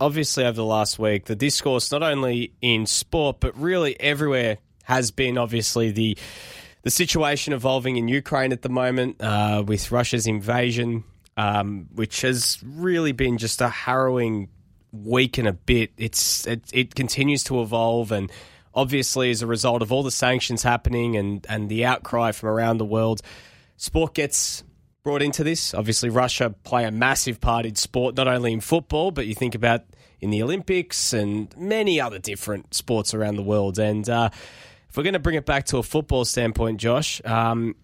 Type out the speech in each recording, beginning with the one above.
obviously over the last week, the discourse not only in sport but really everywhere has been obviously the the situation evolving in Ukraine at the moment uh, with Russia's invasion, um, which has really been just a harrowing week and a bit. It's it, it continues to evolve and. Obviously, as a result of all the sanctions happening and, and the outcry from around the world, sport gets brought into this. Obviously, Russia play a massive part in sport, not only in football, but you think about in the Olympics and many other different sports around the world. And uh, if we're going to bring it back to a football standpoint, Josh, um,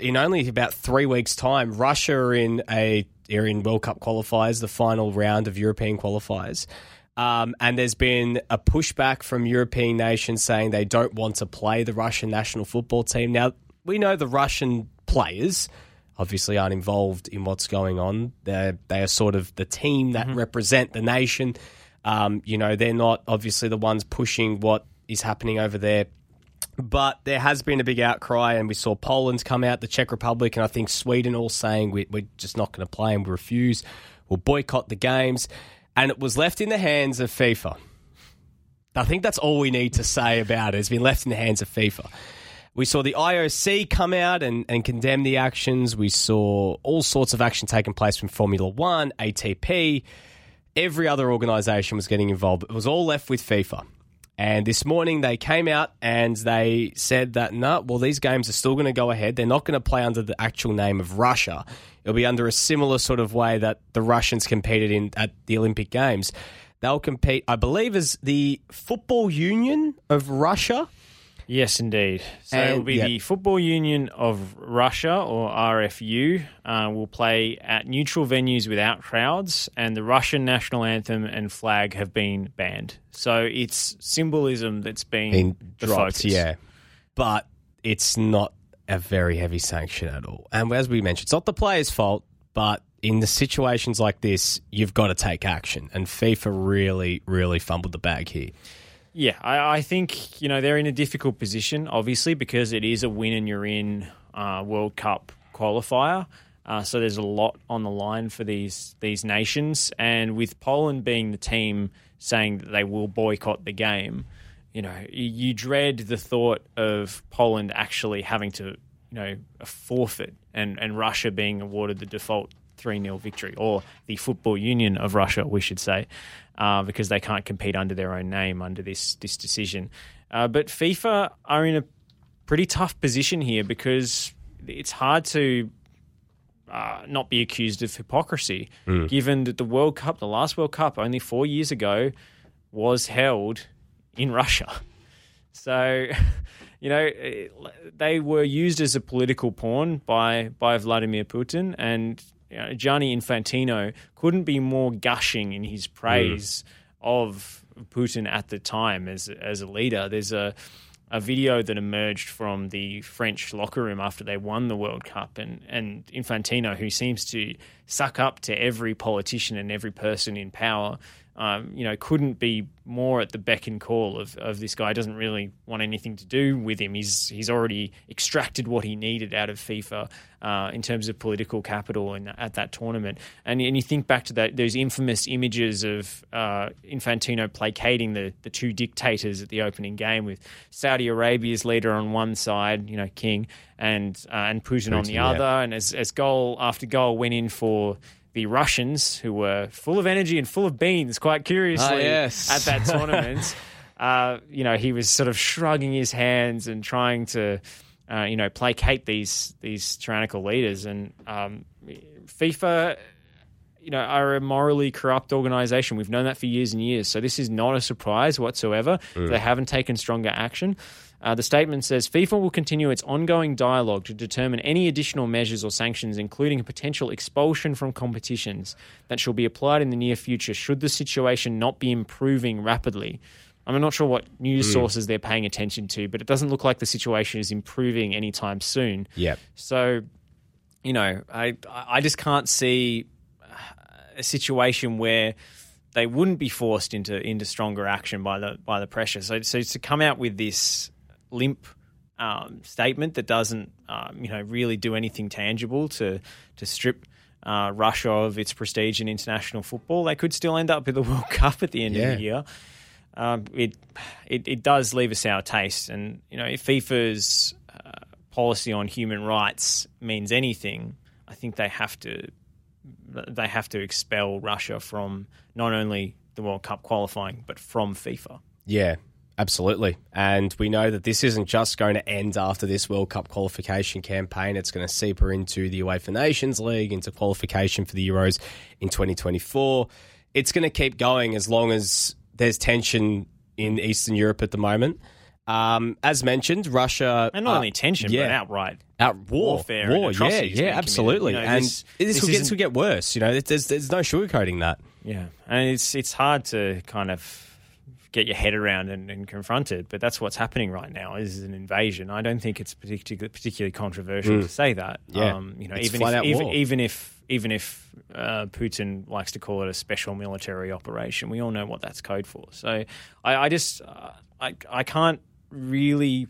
in only about three weeks' time, Russia are in a are in World Cup qualifiers, the final round of European qualifiers. Um, and there's been a pushback from European nations saying they don't want to play the Russian national football team. Now, we know the Russian players obviously aren't involved in what's going on. They're, they are sort of the team that mm-hmm. represent the nation. Um, you know, they're not obviously the ones pushing what is happening over there. But there has been a big outcry, and we saw Poland come out, the Czech Republic, and I think Sweden all saying we, we're just not going to play and we refuse. We'll boycott the games and it was left in the hands of FIFA. I think that's all we need to say about it. It's been left in the hands of FIFA. We saw the IOC come out and, and condemn the actions. We saw all sorts of action taking place from Formula One, ATP. Every other organisation was getting involved. It was all left with FIFA. And this morning they came out and they said that, no, well, these games are still going to go ahead. They're not going to play under the actual name of Russia. It'll be under a similar sort of way that the Russians competed in at the Olympic Games. They'll compete, I believe, as the Football Union of Russia. Yes, indeed. So and, it will be the Football Union of Russia, or RFU, uh, will play at neutral venues without crowds, and the Russian national anthem and flag have been banned. So it's symbolism that's being, been dropped, focus. yeah. But it's not a very heavy sanction at all. And as we mentioned, it's not the player's fault, but in the situations like this, you've got to take action. And FIFA really, really fumbled the bag here. Yeah, I, I think you know they're in a difficult position, obviously, because it is a win and you're in uh, World Cup qualifier. Uh, so there's a lot on the line for these these nations, and with Poland being the team saying that they will boycott the game, you know, you dread the thought of Poland actually having to, you know, forfeit and, and Russia being awarded the default 3 0 victory, or the Football Union of Russia, we should say, uh, because they can't compete under their own name under this, this decision. Uh, but FIFA are in a pretty tough position here because it's hard to uh, not be accused of hypocrisy, mm. given that the World Cup, the last World Cup, only four years ago, was held in Russia. So, you know, they were used as a political pawn by by Vladimir Putin, and know, Gianni Infantino couldn't be more gushing in his praise mm. of Putin at the time as as a leader. There's a a video that emerged from the French locker room after they won the World Cup, and and Infantino, who seems to suck up to every politician and every person in power, um, you know, couldn't be more at the beck and call of, of this guy. Doesn't really want anything to do with him. He's he's already extracted what he needed out of FIFA uh, in terms of political capital in, at that tournament. And, and you think back to that those infamous images of uh, Infantino placating the the two dictators at the opening game with Saudi Arabia's leader on one side, you know, King, and uh, and Putin, Putin, on the yeah. other. And as as goal after goal went in for the Russians, who were full of energy and full of beans, quite curiously, ah, yes. at that tournament. uh, you know, he was sort of shrugging his hands and trying to, uh, you know, placate these these tyrannical leaders. And um, FIFA, you know, are a morally corrupt organisation. We've known that for years and years. So this is not a surprise whatsoever. Mm. They haven't taken stronger action. Uh, the statement says FIFA will continue its ongoing dialogue to determine any additional measures or sanctions, including a potential expulsion from competitions, that shall be applied in the near future should the situation not be improving rapidly. I'm not sure what news mm. sources they're paying attention to, but it doesn't look like the situation is improving anytime soon. Yeah. So, you know, I I just can't see a situation where they wouldn't be forced into into stronger action by the by the pressure. So, so to come out with this limp um, statement that doesn't, um, you know, really do anything tangible to to strip uh, Russia of its prestige in international football, they could still end up with the World Cup at the end Yeah. of the year. Um, it, it it does leave a sour taste, and you know if FIFA's uh, policy on human rights means anything, I think they have to they have to expel Russia from not only the World Cup qualifying but from FIFA. Yeah, absolutely. And we know that this isn't just going to end after this World Cup qualification campaign. It's going to seep her into the UEFA Nations League, into qualification for the Euros in 2024. It's going to keep going as long as there's tension in Eastern Europe at the moment. Um, as mentioned, Russia And not uh, only tension, but yeah. outright out war, warfare and war, yeah, yeah, absolutely. You know, and this- this, this will get, this will get worse. You know, there's there's no sugarcoating that. Yeah, and it's it's hard to kind of get your head around and, and confront it, but that's what's happening right now. Is an invasion. I don't think it's particularly particularly controversial to say that. Mm. Yeah. um, you know, even if, even, even if even if uh, Putin likes to call it a special military operation, we all know what that's code for. So I, I just uh, I I can't really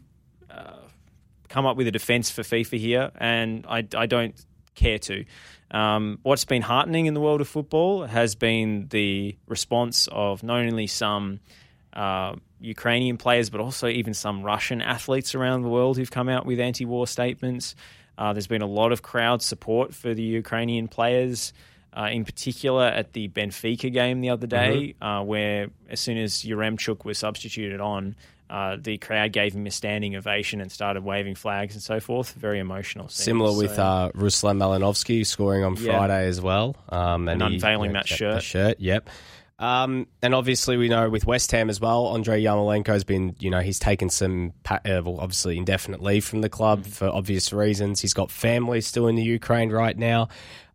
come up with a defence for FIFA here, and I, I don't care to. Um, what's been heartening in the world of football has been the response of not only some uh, Ukrainian players, but also even some Russian athletes around the world who've come out with anti war statements. Uh, there's been a lot of crowd support for the Ukrainian players. Uh, in particular, at the Benfica game the other day, uh, where as soon as Yaremchuk was substituted on, uh, the crowd gave him a standing ovation and started waving flags and so forth. Very emotional. Scene. Similar with uh, Ruslan Malinovsky scoring on Yeah. Friday as well. Um, and And he- unveiling yeah, that shirt. The shirt, yep. Um, and obviously, we know with West Ham as well, Andrei Yarmolenko has been, you know, he's taken some, pa- uh, well, obviously indefinite leave from the club Mm. for obvious reasons. He's got family still in the Ukraine right now.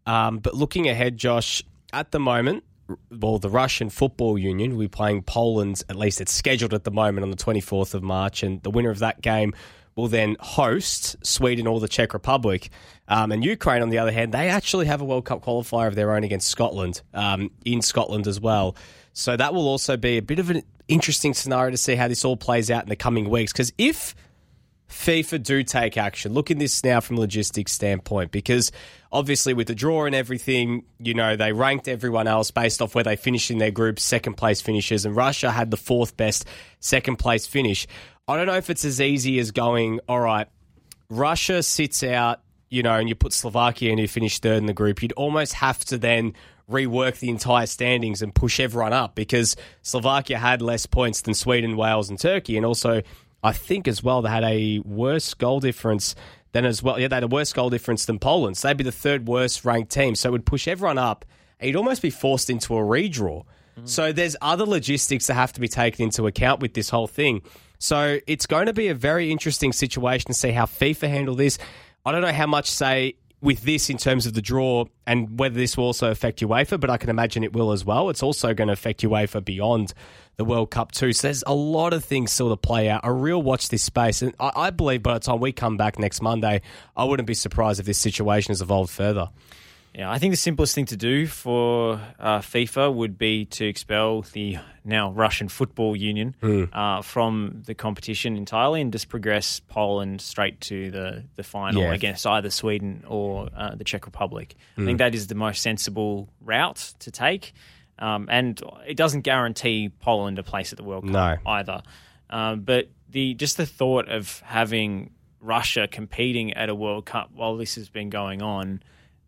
Um, but looking ahead, Josh, at the moment, well, the Russian Football Union will be playing Poland, at least it's scheduled at the moment on the 24th of March, and the winner of that game will then host Sweden or the Czech Republic. Um, and Ukraine, on the other hand, they actually have a World Cup qualifier of their own against Scotland, um, in Scotland as well. So that will also be a bit of an interesting scenario to see how this all plays out in the coming weeks. Because if FIFA do take action. Look at this now from a logistics standpoint because obviously with the draw and everything, you know, they ranked everyone else based off where they finished in their group, second place finishes, and Russia had the fourth best second place finish. I don't know if it's as easy as going, all right, Russia sits out, you know, and you put Slovakia in who finished third in the group, you'd almost have to then rework the entire standings and push everyone up because Slovakia had less points than Sweden, Wales, and Turkey. And also, I think as well, they had a worse goal difference than as well. Yeah, they had a worse goal difference than Poland. So they'd be the third worst ranked team. So it would push everyone up. And you'd almost be forced into a redraw. Mm. So there's other logistics that have to be taken into account with this whole thing. So it's going to be a very interesting situation to see how FIFA handle this. I don't know how much say with this in terms of the draw and whether this will also affect UEFA, but I can imagine it will as well. It's also going to affect UEFA beyond the World Cup too. So there's a lot of things still to play out. A real watch this space, and I, I believe by the time we come back next Monday, I wouldn't be surprised if this situation has evolved further. Yeah, I think the simplest thing to do for uh, FIFA would be to expel the now Russian Football Union uh, from the competition entirely and just progress Poland straight to the, the final against either Sweden or uh, the Czech Republic. I think that is the most sensible route to take. Um, and it doesn't guarantee Poland a place at the World Cup No. either. Um, but the just the thought of having Russia competing at a World Cup while this has been going on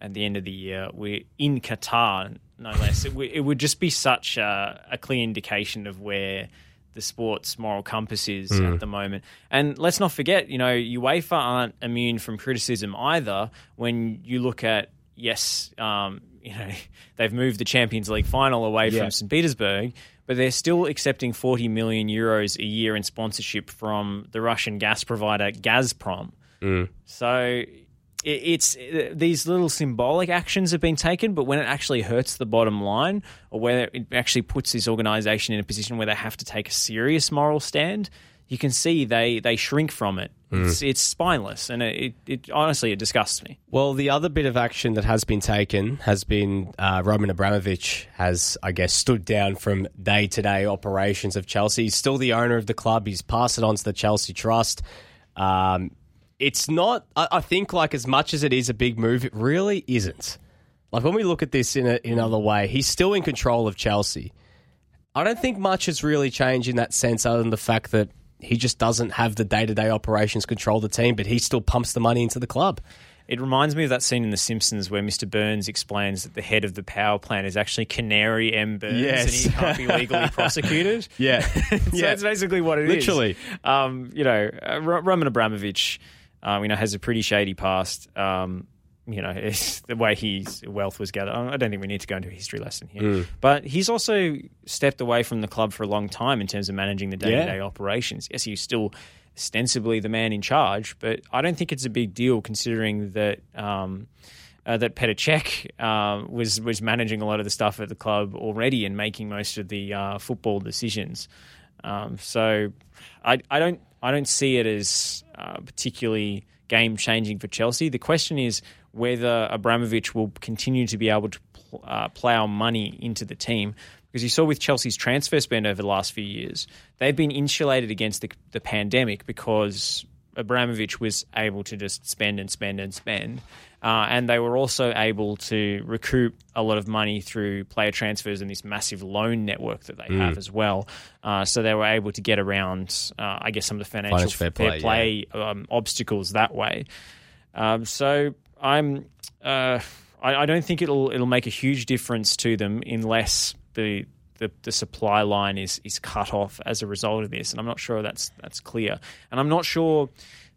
at the end of the year, we're in Qatar, no less. it, w- it would just be such a, a clear indication of where the sport's moral compass is at the moment. And let's not forget, you know, UEFA aren't immune from criticism either. When you look at yes, um, you know, they've moved the Champions League final away Yeah. from St. Petersburg, but they're still accepting 40 million euros a year in sponsorship from the Russian gas provider Gazprom. So it, it's these little symbolic actions have been taken, but when it actually hurts the bottom line, or where it actually puts this organisation in a position where they have to take a serious moral stand, you can see they they shrink from it. It's, it's spineless, and it, it, it honestly it disgusts me. Well, the other bit of action that has been taken has been uh, Roman Abramovich has, I guess, stood down from day to day operations of Chelsea. He's still the owner of the club. He's passed it on to the Chelsea Trust. Um, it's not, I, I think, like as much as it is a big move, it really isn't. like when we look at this in a, in another way, he's still in control of Chelsea. I don't think much has really changed in that sense, other than the fact that he just doesn't have the day to day operations control the team, but he still pumps the money into the club. It reminds me of that scene in The Simpsons where Mr. Burns explains that the head of the power plant is actually Canary M. Burns Yes. and he can't be legally prosecuted. Yeah, so that's basically what it is. Literally. Um, you know, uh, Roman Abramovich, um, you know, has a pretty shady past. Um, you know, it's the way his wealth was gathered. I don't think we need to go into a history lesson here. Mm. But he's also stepped away from the club for a long time in terms of managing the day to day operations. Yes, he's still ostensibly the man in charge, but I don't think it's a big deal considering that. Um, uh, that Petr Cech uh, was was managing a lot of the stuff at the club already and making most of the uh, football decisions. Um, so I, I don't I don't see it as uh, particularly game changing for Chelsea. The question is whether Abramovich will continue to be able to pl- uh, plough money into the team. Because you saw with Chelsea's transfer spend over the last few years, they've been insulated against the, the pandemic because Abramovich was able to just spend and spend and spend. Uh, and they were also able to recoup a lot of money through player transfers and this massive loan network that they have as well. Uh, so they were able to get around, uh, I guess, some of the financial Financial fair fair play, play, um, obstacles that way. Um, so I'm, uh, I, I don't think it'll it'll make a huge difference to them unless the the, the supply line is is cut off as a result of this, and I'm not sure that's that's clear. And I'm not sure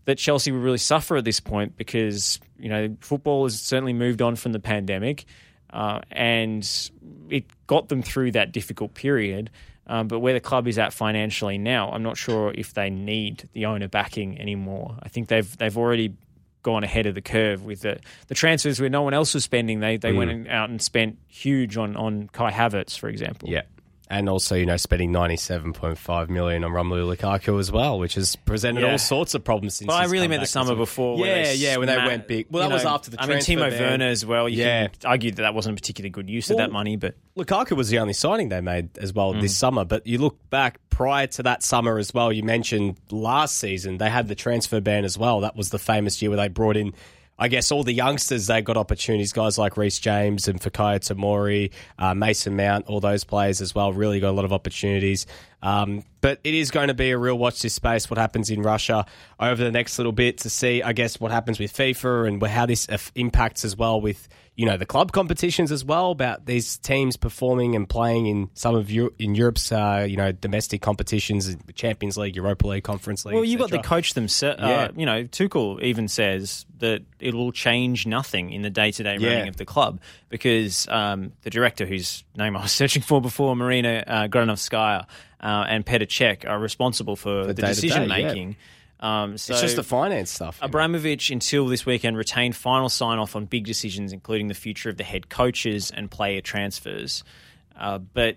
that Chelsea will really suffer at this point because you know football has certainly moved on from the pandemic, uh, and it got them through that difficult period. Um, but where the club is at financially now, I'm not sure if they need the owner backing anymore. I think they've they've already gone ahead of the curve with the, the transfers where no one else was spending. They they mm. went out and spent huge on on Kai Havertz, for example. Yeah. And also, you know, spending ninety-seven point five million on Romelu Lukaku as well, which has presented Yeah. all sorts of problems since. Well, I really meant the summer before. Yeah, yeah, when they went big. Well, that was after the I mean, Timo ban. Werner as well. You Yeah. can argue that that wasn't a particularly good use of that money, but Lukaku was the only signing they made as well Mm. this summer. But you look back prior to that summer as well. You mentioned last season they had the transfer ban as well. That was the famous year where they brought in. I guess all the youngsters they got opportunities. Guys like Reece James and Fikayo Tomori, uh, Mason Mount, all those players as well. Really got a lot of opportunities. Um, but it is going to be a real watch this space. What happens in Russia over the next little bit to see, I guess, what happens with FIFA and how this impacts as well with you know the club competitions as well about these teams performing and playing in some of Europe, in Europe's uh, you know domestic competitions, the Champions League, Europa League, Conference League. well, you've got the coach themselves. Yeah. Uh, you know, Tuchel even says that it will change nothing in the day to day Yeah. running of the club because um, the director, whose name I was searching for before, Marina uh, Granovskaya uh, and Petr Cech, are responsible for the day-to-day, decision yeah. making. Um, so It's just the finance stuff. Abramovich, until this weekend, retained final sign off on big decisions, including the future of the head coaches and player transfers. Uh, but,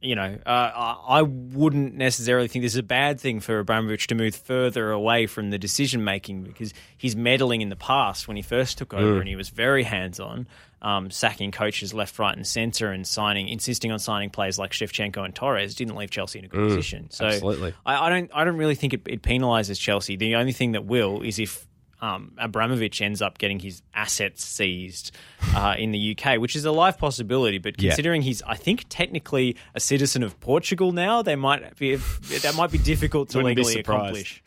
you know, uh, I wouldn't necessarily think this is a bad thing for Abramovich to move further away from the decision making because he's meddling in the past when he first took over and he was very hands on. Um, sacking coaches left, right, and centre, and signing, insisting on signing players like Shevchenko and Torres didn't leave Chelsea in a good position. So absolutely. I, I don't I don't really think it, it penalises Chelsea. The only thing that will is if um, Abramovich ends up getting his assets seized uh, in the UK, which is a live possibility. But Yeah. considering he's, I think, technically a citizen of Portugal now, they might be that might be difficult to Wouldn't legally accomplish.